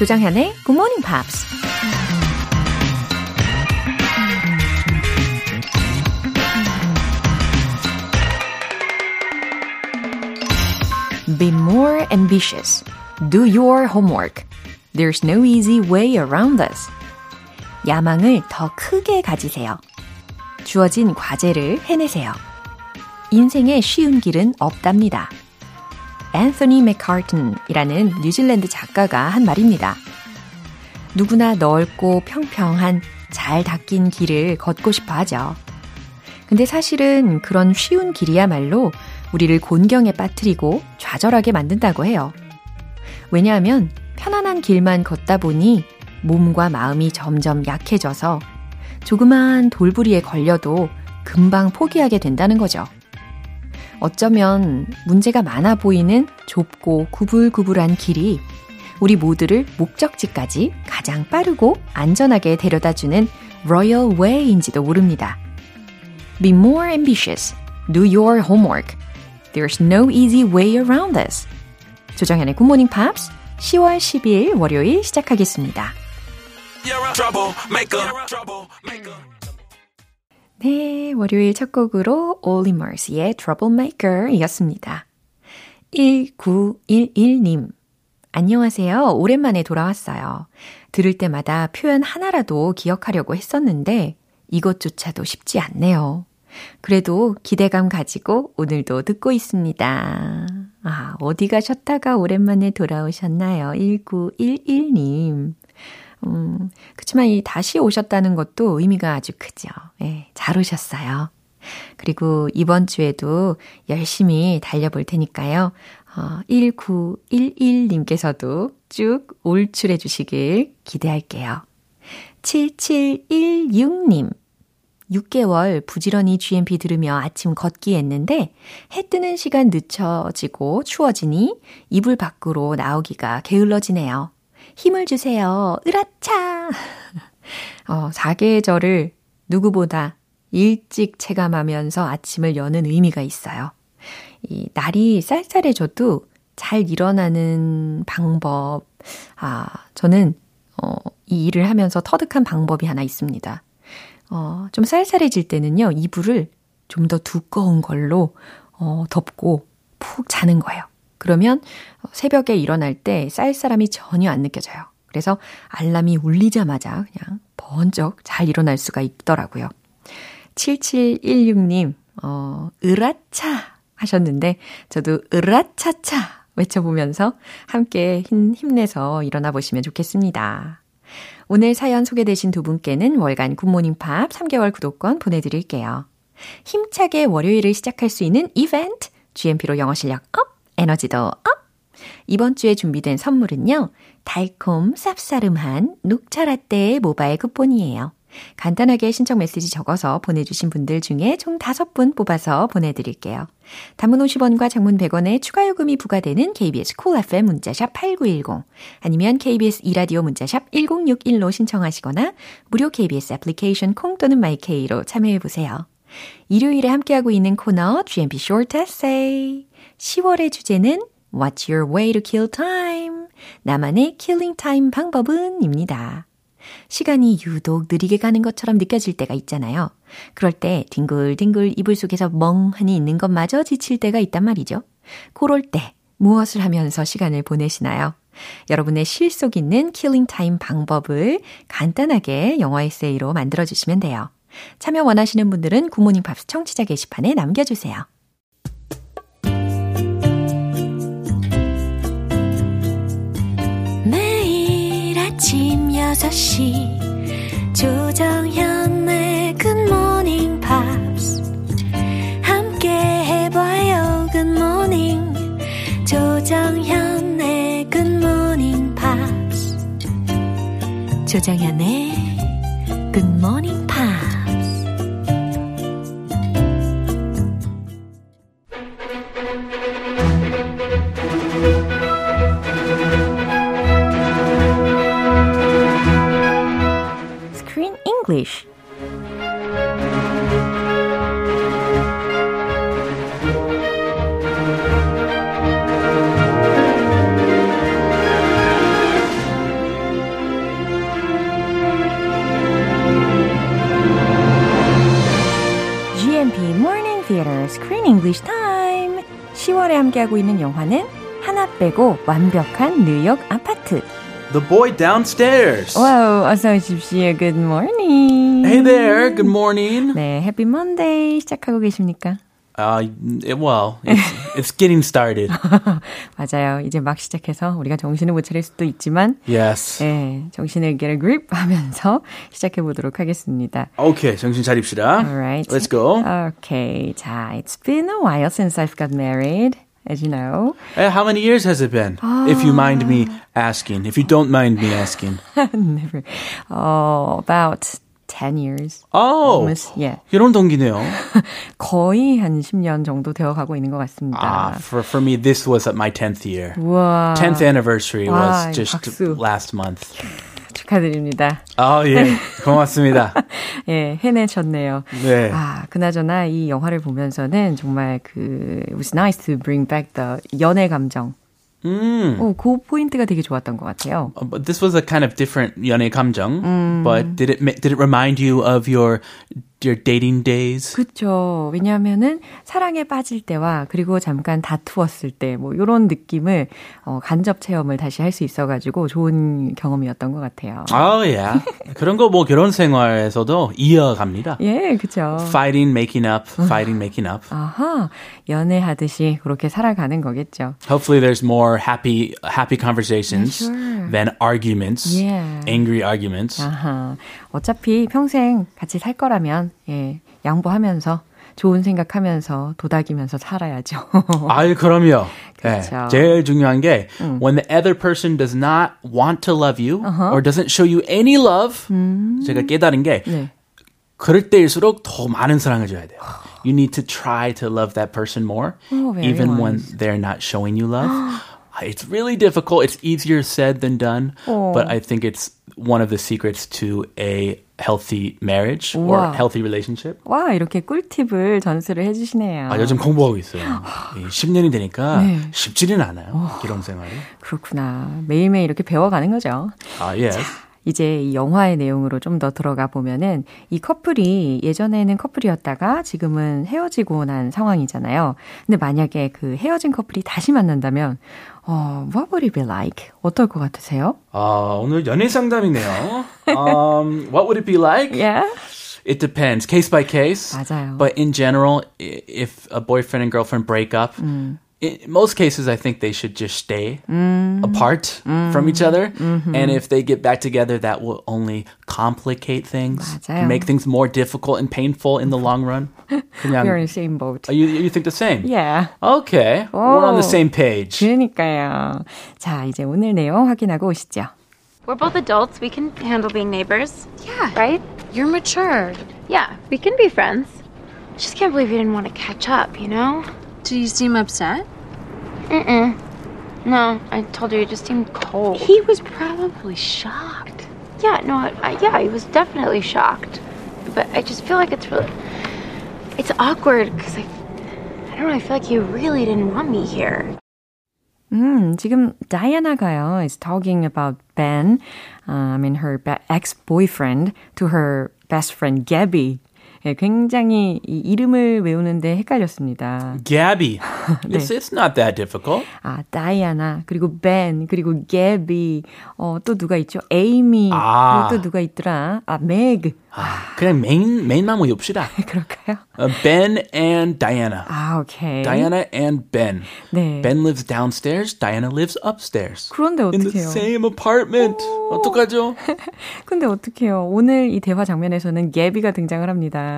조장현의 Good Morning Pops. Be more ambitious. Do your homework. There's no easy way around this. 야망을 더 크게 가지세요. 주어진 과제를 해내세요. 인생에 쉬운 길은 없답니다. 앤서니 맥카튼이라는 뉴질랜드 작가가 한 말입니다. 누구나 넓고 평평한 잘 닦인 길을 걷고 싶어 하죠. 근데 사실은 그런 쉬운 길이야말로 우리를 곤경에 빠뜨리고 좌절하게 만든다고 해요. 왜냐하면 편안한 길만 걷다 보니 몸과 마음이 점점 약해져서 조그만 돌부리에 걸려도 금방 포기하게 된다는 거죠. 어쩌면 문제가 많아 보이는 좁고 구불구불한 길이 우리 모두를 목적지까지 가장 빠르고 안전하게 데려다주는 Royal Way인지도 모릅니다. Be more ambitious. Do your homework. There's no easy way around this. 조정현의 Morning Pops 10월 12일 월요일 시작하겠습니다. 네, 월요일 첫 곡으로 Olly Mercy의 Troublemaker 이었습니다. 1911님. 안녕하세요. 오랜만에 돌아왔어요. 들을 때마다 표현 하나라도 기억하려고 했었는데 이것조차도 쉽지 않네요. 그래도 기대감 가지고 오늘도 듣고 있습니다. 아, 어디 가셨다가 오랜만에 돌아오셨나요? 1911님. 음, 그치만 이 다시 오셨다는 것도 의미가 아주 크죠. 예, 잘 오셨어요. 그리고 이번 주에도 열심히 달려볼 테니까요. 어, 1911님께서도 쭉 올출해 주시길 기대할게요. 7716님. 6개월 부지런히 GMP 들으며 아침 걷기 했는데 해 뜨는 시간 늦춰지고 추워지니 이불 밖으로 나오기가 게을러지네요. 힘을 주세요. 으라차! 어, 사계절을 누구보다 일찍 체감하면서 아침을 여는 의미가 있어요. 이 날이 쌀쌀해져도 잘 일어나는 방법. 아, 저는 어, 이 일을 하면서 터득한 방법이 하나 있습니다. 어, 좀 쌀쌀해질 때는요, 이불을 좀 더 두꺼운 걸로 어, 덮고 푹 자는 거예요. 그러면 새벽에 일어날 때 쌀쌀함이 전혀 안 느껴져요. 그래서 알람이 울리자마자 그냥 번쩍 잘 일어날 수가 있더라고요. 7716님, 어, 으라차 하셨는데, 저도 으라차차 외쳐보면서 함께 힘, 힘내서 일어나 보시면 좋겠습니다. 오늘 사연 소개되신 두 분께는 월간 굿모닝 팝 3개월 구독권 보내드릴게요. 힘차게 월요일을 시작할 수 있는 이벤트, GMP로 영어 실력 업! 에너지도 업! 이번 주에 준비된 선물은요, 달콤 쌉싸름한 녹차 라떼 모바일 쿠폰이에요. 간단하게 신청 메시지 적어서 보내주신 분들 중에 총 5분 뽑아서 보내드릴게요. 단문 50원과 장문 100원의 추가 요금이 부과되는 KBS cool FM 문자샵 8910 아니면 KBS 이라디오 문자샵 1061로 신청하시거나 무료 KBS 애플리케이션 콩 또는 마이케이로 참여해보세요. 일요일에 함께하고 있는 코너 GMP Short Essay 10월의 주제는 What's your way to kill time? 나만의 killing time 방법은? 입니다. 시간이 유독 느리게 가는 것처럼 느껴질 때가 있잖아요. 그럴 때 뒹굴뒹굴 이불 속에서 멍하니 있는 것마저 지칠 때가 있단 말이죠. 그럴 때 무엇을 하면서 시간을 보내시나요? 여러분의 실속 있는 killing time 방법을 간단하게 영어 에세이로 만들어 주시면 돼요. 참여 원하시는 분들은 Good Morning Pops 청취자 게시판에 남겨주세요. 매일 아침 6시 조정현의 Good Morning Pops. 함께 해봐요 good morning. 조정현의 굿모닝 팝스. 조정현의 굿모닝 Screen English Time. 10월에 함께하고 있는 영화는 하나 빼고 완벽한 뉴욕 아파트. The boy downstairs. 와우, 어서 오십시오. Good morning. Hey there. Good morning. 네, Happy Monday 시작하고 계십니까? Uh, it, well, it's, it's getting started. 맞아요. 이제 막 시작해서 우리가 정신을 못 차릴 수도 있지만, Yes. 네, 정신을 get a grip 하면서 시작해 보도록 하겠습니다. Okay, 정신 차립시다. Alright. Let's go. Okay. 자, it's been a while since I've got married, as you know. Hey, how many years has it been? If you mind me asking. If you don't mind me asking. Never. Oh, about 10 years. Oh, Almost, yeah. 이런 동기네요. 거의 한 10년 정도 되어 가고 있는 것 같습니다. Ah, for, for me, this was at my 10th year. 우와. 10th anniversary 와, was just 박수. last month. 축하드립니다. 아, 예. 고맙습니다. 예, 해내셨네요. 네. 아, 그나저나 이 영화를 보면서는 정말 그 it was nice to bring back the 연애 감정. 음. 오, 그 포인트가 되게 좋았던 것 같아요. Uh, But this was a kind of different 연애 감정. But did it ma- did it remind you of your your dating days? 그렇죠. 왜냐하면은 사랑에 빠질 때와 그리고 잠깐 다투었을 때뭐 이런 느낌을 어, 간접 체험을 다시 할 수 있어가지고 좋은 경험이었던 것 같아요. Oh yeah. 그런 거 뭐 결혼 생활에서도 이어갑니다. 예, 그렇죠. Fighting, making up, fighting, making up. 아하, 연애하듯이 그렇게 살아가는 거겠죠. Hopefully, there's more happy happy conversations sure. than arguments, Yeah. angry arguments. 아하, 어차피 평생 같이 살 거라면 예, 양보하면서 좋은 생각하면서 도닥이면서 살아야죠. 아유, 그럼요. 그렇죠. 예, 제일 중요한 게 when the other person does not want to love you or doesn't show you any love. 제가 깨달은 게 네. 그럴 때일수록 더 많은 사랑을 줘야 돼요. You need to try to love that person more, Oh, even when wise. they're not showing you love. it's really difficult. It's easier said than done, Oh. but I think it's one of the secrets to a healthy marriage or Wow. healthy relationship. 와, 이렇게 꿀팁을 전수를 해주시네요. 아, 요즘 공부하고 있어요. 이 10년이 되니까 네. 쉽지는 않아요. 결혼 생활이. 그렇구나. 매일매일 이렇게 배워가는 거죠. 아, 예. 이제 이 영화의 내용으로 좀 더 들어가 보면은 이 커플이 예전에는 커플이었다가 지금은 헤어지고 난 상황이잖아요. 근데 만약에 그 헤어진 커플이 다시 만난다면 어, what would it be like? 어떨 것 같으세요? 아, 오늘 연애 상담이네요. um, what would it be like? Yeah. It depends, case by case. 맞아요. But in general, i- if a boyfriend and girlfriend break up, 음. in most cases, I think they should just stay 음. apart from each other. And if they get back together, that will only complicate things, 맞아요. make things more difficult and painful in the long run. 그냥, We're in the same boat. Oh, you, you think the same? Yeah. Okay, we're on the 오. same page. 그러니까요. 자, 이제 오늘 내용 확인하고 오시죠. We're both adults. We can handle being neighbors. Yeah, Right? you're mature. Yeah, we can be friends. Just can't believe you didn't want to catch up, you know? Do you seem upset? Mm-mm. No, I told you you just seemed cold. He was probably shocked. yeah, no, I, I, yeah, he was definitely shocked. But I just feel like it's really, it's awkward because I, I don't know. I feel like you really didn't want me here. 음, 지금 다이아나가요 is talking about Ben, uh, I mean her ba- ex-boyfriend to her best friend Gabby. 예, 굉장히 이 이름을 외우는데 헷갈렸습니다. Gabby, it's, it's not that difficult. 아, 다이아나, 그리고 벤, 그리고 게비, 어, 또 누가 있죠? 에이미, 아. 그리고 또 누가 있더라? 아, 맥. 아, 그냥 메인 메인만 외웁시다. 그럴까요? Uh, ben and Diana. 아, 오케이. Diana and Ben. 네. Ben lives downstairs. Diana lives upstairs. 그런데 In the 어떡해요? same apartment. 어떡하죠? 근데 어떡해요. 오늘 이 대화 장면에서는 게비가 등장을 합니다.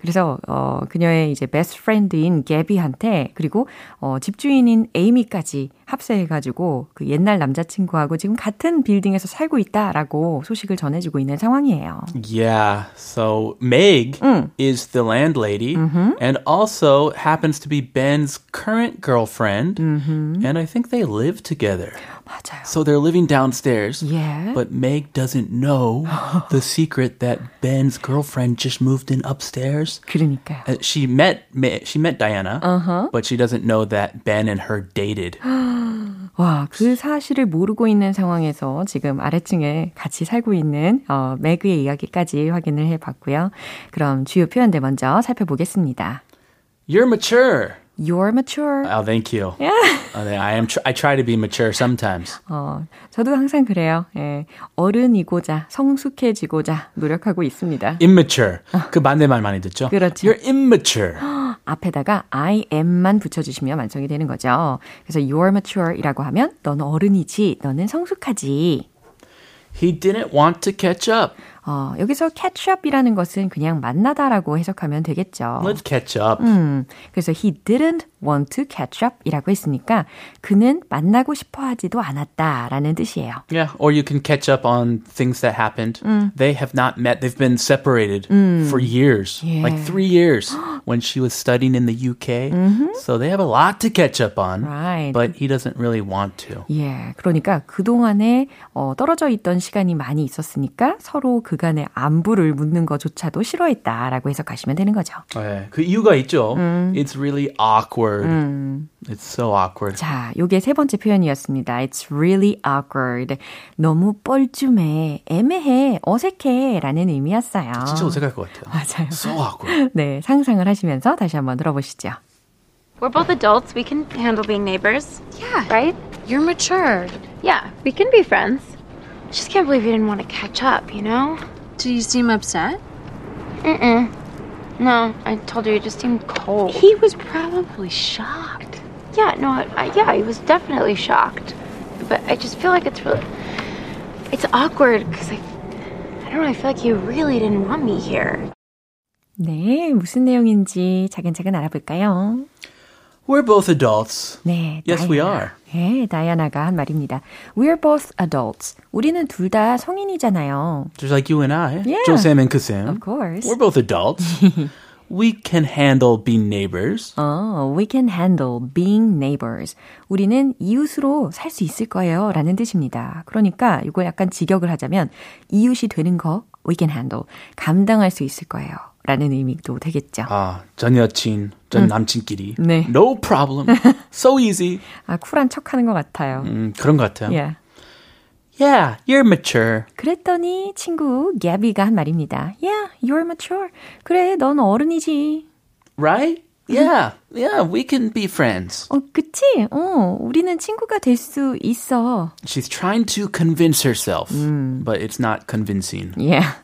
그래서, 어, 그녀의 이제 베스트 프렌드인 게비한테, 그리고, 어, 집주인인 에이미까지 합세해가지고, 그 옛날 남자친구하고 지금 같은 빌딩에서 살고 있다라고 소식을 전해주고 있는 상황이에요. Yeah. So Meg is the landlady and also happens to be Ben's current girlfriend. And I think they live together. 맞아요. So they're living downstairs. Yeah. But Meg doesn't know the secret that Ben's girlfriend just moved in upstairs. 그러니까요. Uh, she met Ma- she met Diana, but she doesn't know that Ben and her dated. 와, 그 사실을 모르고 있는 상황에서 지금 아래층에 같이 살고 있는 어, 매그의 이야기까지 확인을 해봤고요. 그럼 주요 표현들 먼저 살펴보겠습니다. You're mature. You're mature. Oh, thank you. Yeah. Uh, I am. Tr- I try to be mature sometimes. 어, 저도 항상 그래요. 예. 어른이고자, 성숙해지고자 노력하고 있습니다. Immature. 그 반대말 많이 듣죠. 그렇죠. You're immature. 앞에다가 I am만 붙여주시면 완성이 되는 거죠. 그래서 you're mature이라고 하면 넌 어른이지, 너는 성숙하지. He didn't want to catch up. 어, 여기서 catch up이라는 것은 그냥 만나다라고 해석하면 되겠죠. Let's catch up. 음, 그래서 he didn't want to catch up 이라고 했으니까 그는 만나고 싶어 하지도 않았다라는 뜻이에요. Yeah, or you can catch up on things that happened. They have not met. They've been separated for years, like three years, when she was studying in the UK. So they have a lot to catch up on. Right. But he doesn't really want to. 예, 그러니까 그 동안에 어, 떨어져 있던 시간이 많이 있었으니까 서로 그 간의 안부를 묻는 것조차도 싫어했다라고 해석하시면 되는 거죠. 네, 그 이유가 있죠. It's really awkward. It's so awkward. 자, 요게 세 번째 표현이었습니다. It's really awkward. 너무 뻘쭘해, 애매해, 어색해 라는 의미였어요. 진짜 어색할 것 같아요. 맞아요. So awkward. 네, 상상을 하시면서 다시 한번 들어보시죠. We're both adults. We can handle being neighbors. Yeah. Right? You're mature. Yeah, we can be friends. Just can't believe you didn't want to catch up, you know? Do you seem upset? Mm-mm. No, I told you you just seemed cold. He was probably shocked. Yeah, no, I, I, yeah, he was definitely shocked. But I just feel like it's really, it's awkward because I, I don't know. I feel like he really didn't want me here. 네, 무슨 내용인지 차근차근 알아볼까요? We're both adults. 네, Yes, we 다이아나. are. 네, 다이아나가 한 말입니다. We're both adults. 우리는 둘 다 성인이잖아요. Just like you and I. Yeah. 조쌤 and 그쌤. Of course. We're both adults. we can handle being neighbors. 어, we can handle being neighbors. 우리는 이웃으로 살 수 있을 거예요. 라는 뜻입니다. 그러니까 이걸 약간 직역을 하자면 이웃이 되는 거 we can handle. 감당할 수 있을 거예요. 라는 의미도 되겠죠. 아, 전 여친, 전 남친끼리. 네. No problem. so easy. 아, 쿨한 척 하는 것 같아요. 음, 그런 것 같아요. Yeah. Yeah, you're mature. 그랬더니 친구 gabby가 한 말입니다. Yeah, you're mature. 그래, 넌 어른이지. Right? Yeah, yeah, we can be friends. 어, 그치? 어, 우리는 친구가 될 수 있어. She's trying to convince herself, but it's not convincing. Yeah.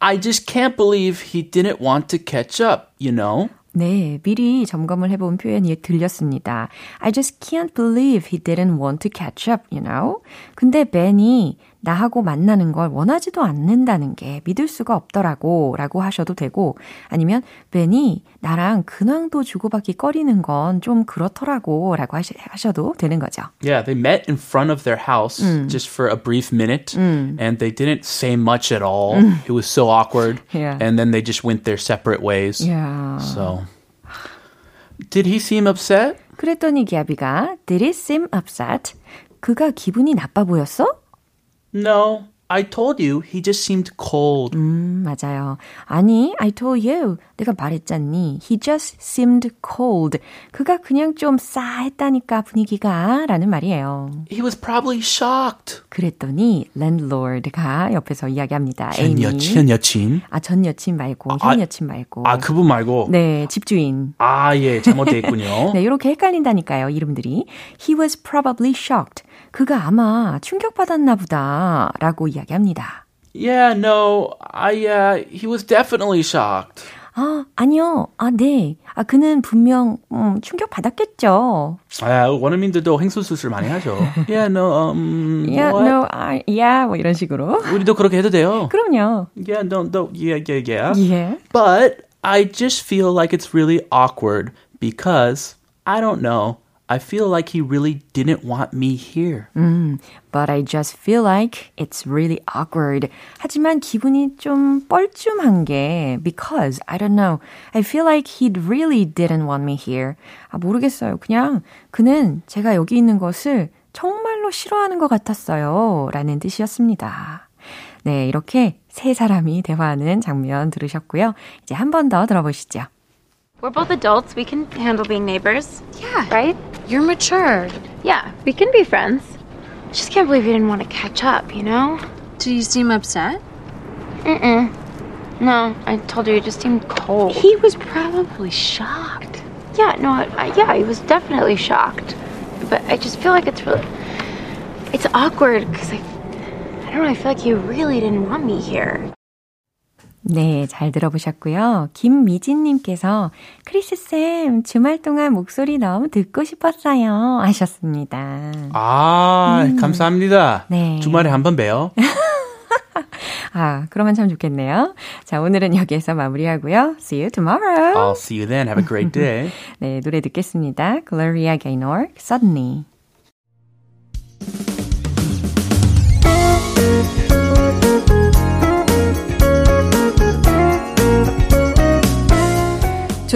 I just can't believe he didn't want to catch up, you know? 네, 미리 점검을 해본 표현이 들렸습니다. I just can't believe he didn't want to catch up, you know? 근데 벤이 나하고 만나는 걸 원하지도 않는다는 게 믿을 수가 없더라고 라고 하셔도 되고 아니면 벤이 나랑 근황도 주고받기 꺼리는 건 좀 그렇더라고 라고 하셔도 되는 거죠. Yeah, they met in front of their house just for a brief minute, and they didn't say much at all. It was so awkward. Yeah. And then they just went their separate ways. Yeah. So, did he seem upset? 그랬더니 기아비가 Did it seem upset? 그가 기분이 나빠 보였어? No, I told you he just seemed cold. 음, 맞아요. 아니, I told you. 내가 말했잖니. He just seemed cold. 그가 그냥 좀 싸했다니까 분위기가 라는 말이에요. He was probably shocked. 그랬더니 landlord가 옆에서 이야기합니다. 현 에이미. 여친, 현 여친. 아, 전 여친 말고 아, 현 여친 말고. 아, 그분 말고. 네, 집주인. 아, 예, 잘못돼 있군요. 네, 이렇게 헷갈린다니까요, 이름들이. He was probably shocked. 그가 아마 충격받았나 보다. 라고 이야기합니다. Yeah, no, I, uh, he was definitely shocked. 아, 아니요. 아, 네. 아, 그는 분명, 음, 충격받았겠죠. 아, 원어민들도 횡수수술 많이 하죠. Yeah, no, um, Yeah, what? no, I, yeah, 뭐 이런 식으로. 우리도 그렇게 해도 돼요. 그럼요. Yeah, no, no, yeah, yeah, yeah. 예. But I just feel like it's really awkward because I don't know. I feel like he really didn't want me here. But I just feel like it's really awkward. 하지만 기분이 좀 뻘쭘한 게 because I don't know. I feel like he really didn't want me here. 아, 모르겠어요. 그냥 그는 제가 여기 있는 것을 정말로 싫어하는 것 같았어요. 라는 뜻이었습니다. 네, 이렇게 세 사람이 대화하는 장면 들으셨고요. 이제 한 번 더 들어보시죠. We're both adults. We can handle being neighbors. Yeah. Right? You're mature. Yeah, we can be friends. I Just can't believe you didn't want to catch up, you know? Do you seem upset? Mm-mm. No, I told you he just seemed cold. He was probably shocked. Yeah, no, I, I, yeah, he was definitely shocked. But I just feel like it's really. It's awkward because I. I don't know, I feel like you really didn't want me here. 네, 잘 들어보셨고요. 김미진님께서 크리스쌤, 주말 동안 목소리 너무 듣고 싶었어요. 하셨습니다. 아, 음. 감사합니다. 네. 주말에 한 번 봬요. 아, 그러면 참 좋겠네요. 자, 오늘은 여기에서 마무리하고요. See you tomorrow. I'll see you then. Have a great day. 네, 노래 듣겠습니다. Gloria Gaynor, Suddenly.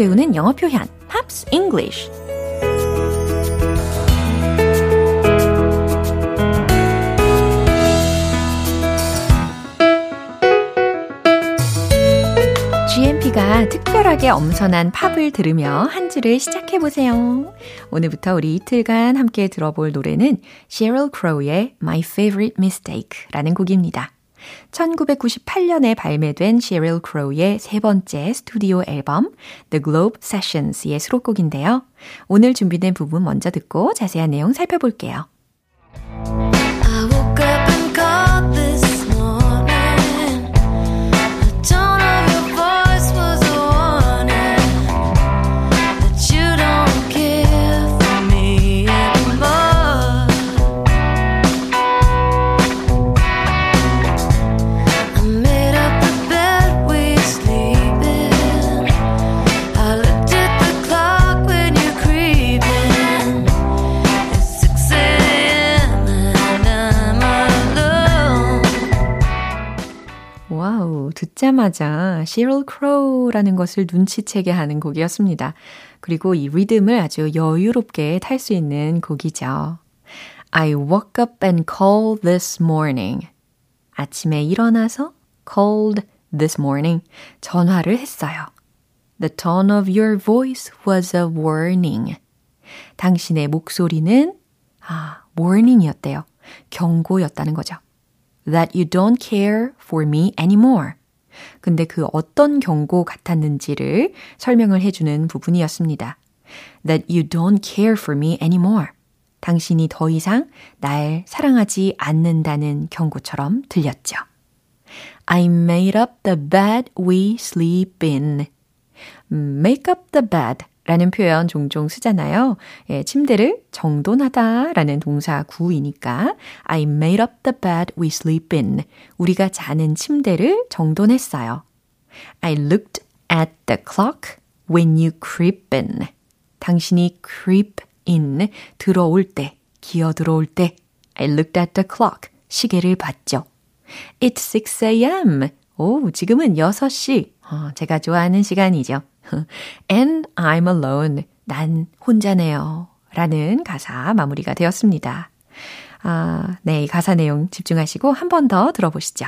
배우는 영어 표현 Pops English GMP가 특별하게 엄선한 팝을 들으며 한 주를 시작해 보세요. 오늘부터 우리 이틀간 함께 들어볼 노래는 Sheryl Crow의 My Favorite Mistake라는 곡입니다. 1998년에 발매된 Sheryl Crow의 세 번째 스튜디오 앨범 The Globe Sessions의 수록곡인데요. 오늘 준비된 부분 먼저 듣고 자세한 내용 살펴볼게요. 듣자마자 Sheryl Crow라는 것을 눈치채게 하는 곡이었습니다. 그리고 이 리듬을 아주 여유롭게 탈 수 있는 곡이죠. I woke up and called this morning. 아침에 일어나서 called this morning. 전화를 했어요. The tone of your voice was a warning. 당신의 목소리는 아, warning이었대요. 경고였다는 거죠. that you don't care for me anymore. 근데 그 어떤 경고 같았는지를 설명을 해주는 부분이었습니다. That you don't care for me anymore. 당신이 더 이상 날 사랑하지 않는다는 경고처럼 들렸죠. I made up the bed we sleep in. make up the bed 라는 표현 종종 쓰잖아요. 예, 침대를 정돈하다 라는 동사 구이니까 I made up the bed we sleep in. 우리가 자는 침대를 정돈했어요. I looked at the clock when you creep in. 당신이 creep in, 들어올 때, 기어 들어올 때 I looked at the clock, 시계를 봤죠. It's 6 a.m. 오, 지금은 6시. 어, 제가 좋아하는 시간이죠. And I'm alone. 난 혼자네요. 라는 가사 마무리가 되었습니다. 아, 네, 이 가사 내용 집중하시고 한 번 더 들어보시죠.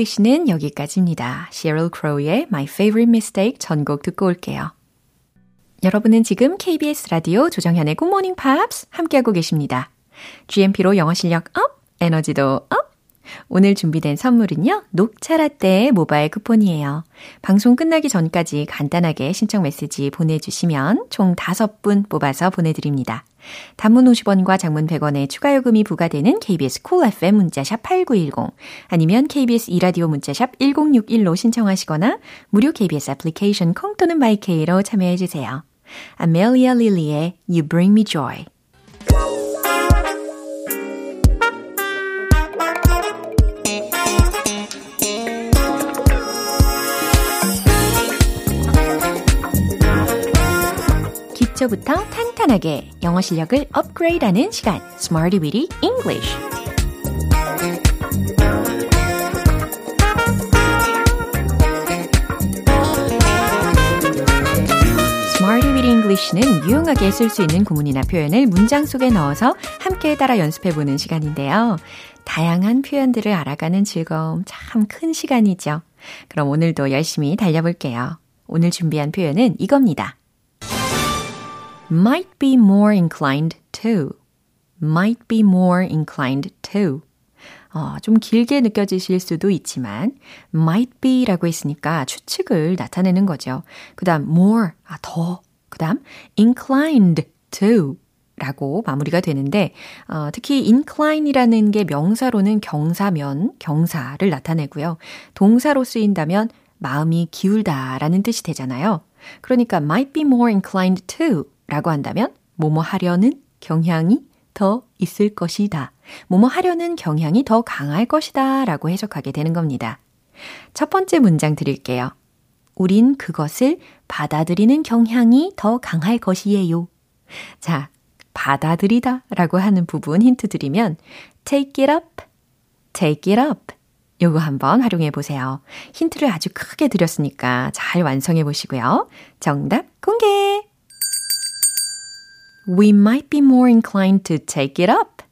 Pops English는 여기까지입니다. Sheryl Crow의 My Favorite Mistake 전곡 듣고 올게요. 여러분은 지금 KBS 라디오 조정현의 Good Morning Pops 함께하고 계십니다. GMP로 영어 실력 업, 에너지도 업, 오늘 준비된 선물은요, 녹차라떼 모바일 쿠폰이에요. 방송 끝나기 전까지 간단하게 신청 메시지 보내주시면 총 5분 뽑아서 보내드립니다. 단문 50원과 장문 100원의 추가 요금이 부과되는 KBS cool FM 문자샵 8910 아니면 KBS 이라디오 문자샵 1061로 신청하시거나 무료 KBS 애플리케이션 콩 또는 마이케이로 참여해 주세요. 아멜리아 릴리의 You Bring Me Joy 기초부터 탄탄하게 영어 실력을 업그레이드하는 시간 Smarty Weedy English English는 유용하게 쓸 수 있는 구문이나 표현을 문장 속에 넣어서 함께 따라 연습해 보는 시간인데요. 다양한 표현들을 알아가는 즐거움 참 큰 시간이죠. 그럼 오늘도 열심히 달려볼게요. 오늘 준비한 표현은 이겁니다. Might be more inclined to. might be more inclined to. 어, 좀 길게 느껴지실 수도 있지만 might be라고 했으니까 추측을 나타내는 거죠. 그 다음 more, 아, 더. 그 다음 inclined to 라고 마무리가 되는데 어, 특히 incline이라는 게 명사로는 경사면, 경사를 나타내고요. 동사로 쓰인다면 마음이 기울다라는 뜻이 되잖아요. 그러니까 might be more inclined to 라고 한다면 뭐뭐 하려는 경향이 더 있을 것이다. 뭐뭐 하려는 경향이 더 강할 것이다 라고 해석하게 되는 겁니다. 첫 번째 문장 드릴게요. 우린 그것을 받아들이는 경향이 더 강할 것이에요. 자, 받아들이다 라고 하는 부분 힌트 드리면 take it up, take it up. 요거 한번 활용해 보세요. 힌트를 아주 크게 드렸으니까 잘 완성해 보시고요. 정답 공개! We might be more inclined to take it up.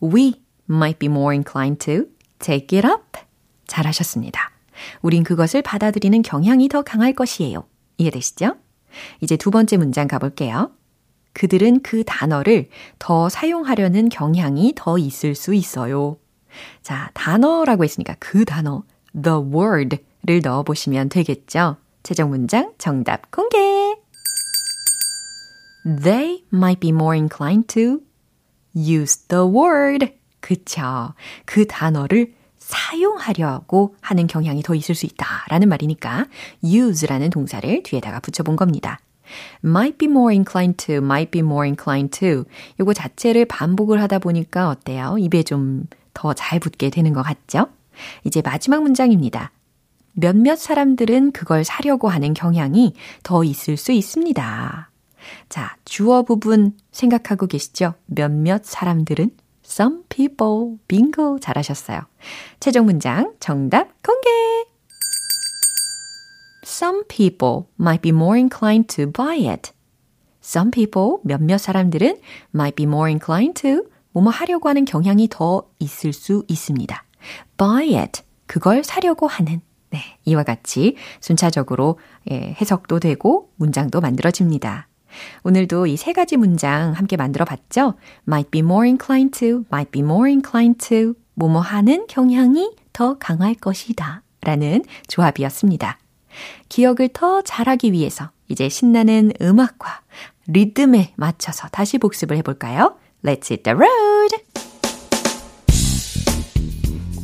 We might be more inclined to take it up. 잘하셨습니다. 우린 그것을 받아들이는 경향이 더 강할 것이에요. 이해되시죠? 이제 두 번째 문장 가볼게요. 그들은 그 단어를 더 사용하려는 경향이 더 있을 수 있어요. 자, 단어라고 했으니까 그 단어, the word를 넣어보시면 되겠죠? 최종 문장 정답 공개! They might be more inclined to use the word. 그쵸. 그 단어를 사용하려고 하는 경향이 더 있을 수 있다 라는 말이니까 use라는 동사를 뒤에다가 붙여본 겁니다. might be more inclined to, might be more inclined to. 요거 자체를 반복을 하다 보니까 어때요? 입에 좀 더 잘 붙게 되는 것 같죠? 이제 마지막 문장입니다. 몇몇 사람들은 그걸 사려고 하는 경향이 더 있을 수 있습니다. 자, 주어 부분 생각하고 계시죠? 몇몇 사람들은 some people. 빙고 잘하셨어요. 최종 문장 정답 공개! Some people might be more inclined to buy it. Some people, 몇몇 사람들은 might be more inclined to 뭐뭐 하려고 하는 경향이 더 있을 수 있습니다. buy it. 그걸 사려고 하는. 네, 이와 같이 순차적으로 예, 해석도 되고 문장도 만들어집니다. 오늘도 이 세 가지 문장 함께 만들어 봤죠? might be more inclined to, might be more inclined to, 뭐뭐 하는 경향이 더 강할 것이다. 라는 조합이었습니다. 기억을 더 잘하기 위해서 이제 신나는 음악과 리듬에 맞춰서 다시 복습을 해볼까요? Let's hit the road!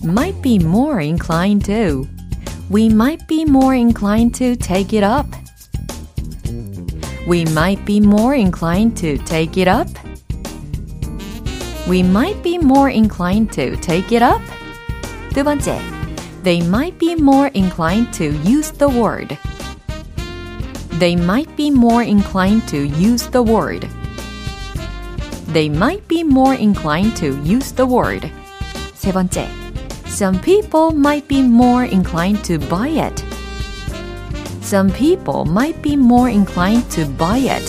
Might be more inclined to. We might be more inclined to take it up. We might be more inclined to take it up. We might be more inclined to take it up. 두 번째, they might be more inclined to use the word. They might be more inclined to use the word. They might be more inclined to use the word. 세 번째, some people might be more inclined to buy it. Some people might be more inclined to buy it.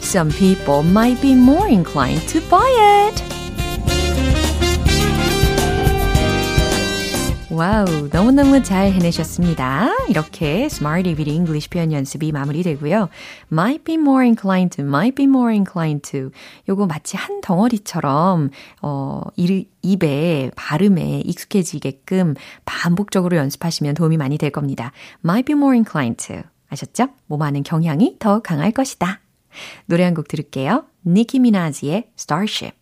Some people might be more inclined to buy it. 와우, 너무너무 잘 해내셨습니다. 이렇게 Smart EVD English 표현 연습이 마무리되고요. might be more inclined to, might be more inclined to. 요거 마치 한 덩어리처럼, 어, 입에, 발음에 익숙해지게끔 반복적으로 연습하시면 도움이 많이 될 겁니다. might be more inclined to. 아셨죠? 몸하는 경향이 더 강할 것이다. 노래 한 곡 들을게요. 니키 미나지의 Starship.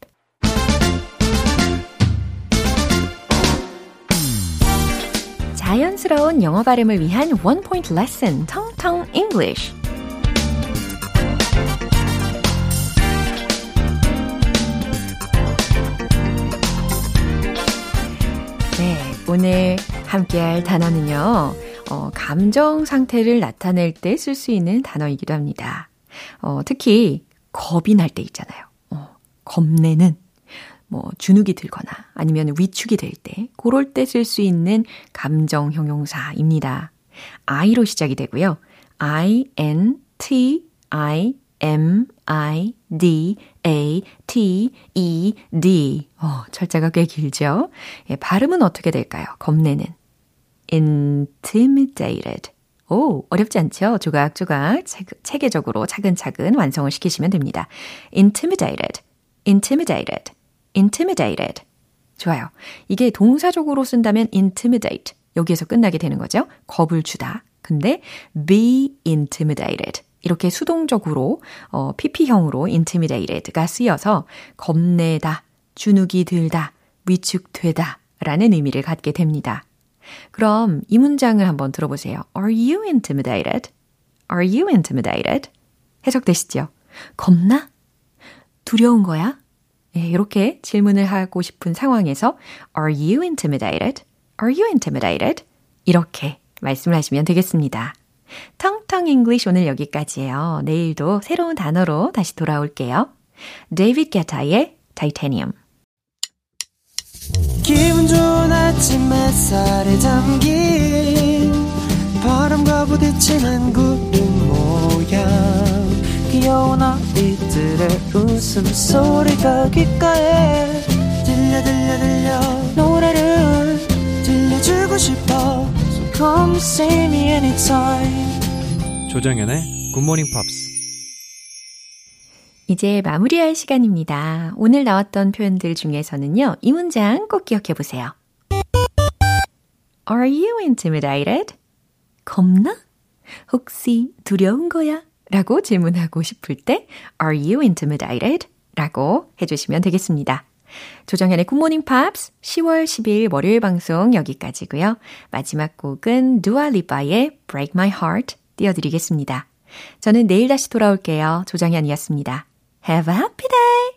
자연스러운 영어 발음을 위한 원 포인트 레슨, 텅텅 English. 네, 오늘 함께할 단어는요, 어, 감정 상태를 나타낼 때 쓸 수 있는 단어이기도 합니다. 어, 특히 겁이 날 때 있잖아요. 어, 겁내는 뭐 주눅이 들거나 아니면 위축이 될 때, 그럴 때 쓸 수 있는 감정 형용사입니다. I로 시작이 되고요. I, N, T, I, M, I, D, A, T, E, D. 어, 철자가 꽤 길죠? 예, 발음은 어떻게 될까요? 겁내는. intimidated. 오, 어렵지 않죠? 조각조각 체, 계적으로 차근차근 완성을 시키시면 됩니다. intimidated, intimidated, intimidated. 좋아요. 이게 동사적으로 쓴다면 intimidate. 여기에서 끝나게 되는 거죠. 겁을 주다. 근데 be intimidated. 이렇게 수동적으로 어, PP형으로 intimidated가 쓰여서 겁내다, 주눅이 들다, 위축되다 라는 의미를 갖게 됩니다. 그럼 이 문장을 한번 들어보세요. Are you intimidated? Are you intimidated? 해석되시죠? 겁나? 두려운 거야? 예, 이렇게 질문을 하고 싶은 상황에서 Are you intimidated? Are you intimidated? 이렇게 말씀을 하시면 되겠습니다. 텅텅 English 오늘 여기까지예요. 내일도 새로운 단어로 다시 돌아올게요. 데이빗 게타의 타이타니움 기분 좋은 아침 햇살에 담긴 바람과 부딪히는 구름 모양 귀여운 아이들의 웃음소리가 귓가에 들려 들려 들려 노래를 들려주고 싶어 So come see me anytime 조정연의 굿모닝 팝스 이제 마무리할 시간입니다. 오늘 나왔던 표현들 중에서는요, 이 문장 꼭 기억해 보세요. Are you intimidated? 겁나? 혹시 두려운 거야? 라고 질문하고 싶을 때 Are you intimidated? 라고 해주시면 되겠습니다. 조정현의 굿모닝 팝스 10월 10일 월요일 방송 여기까지고요. 마지막 곡은 두아리바의 Break My Heart 띄워드리겠습니다. 저는 내일 다시 돌아올게요. 조정현이었습니다. Have a happy day!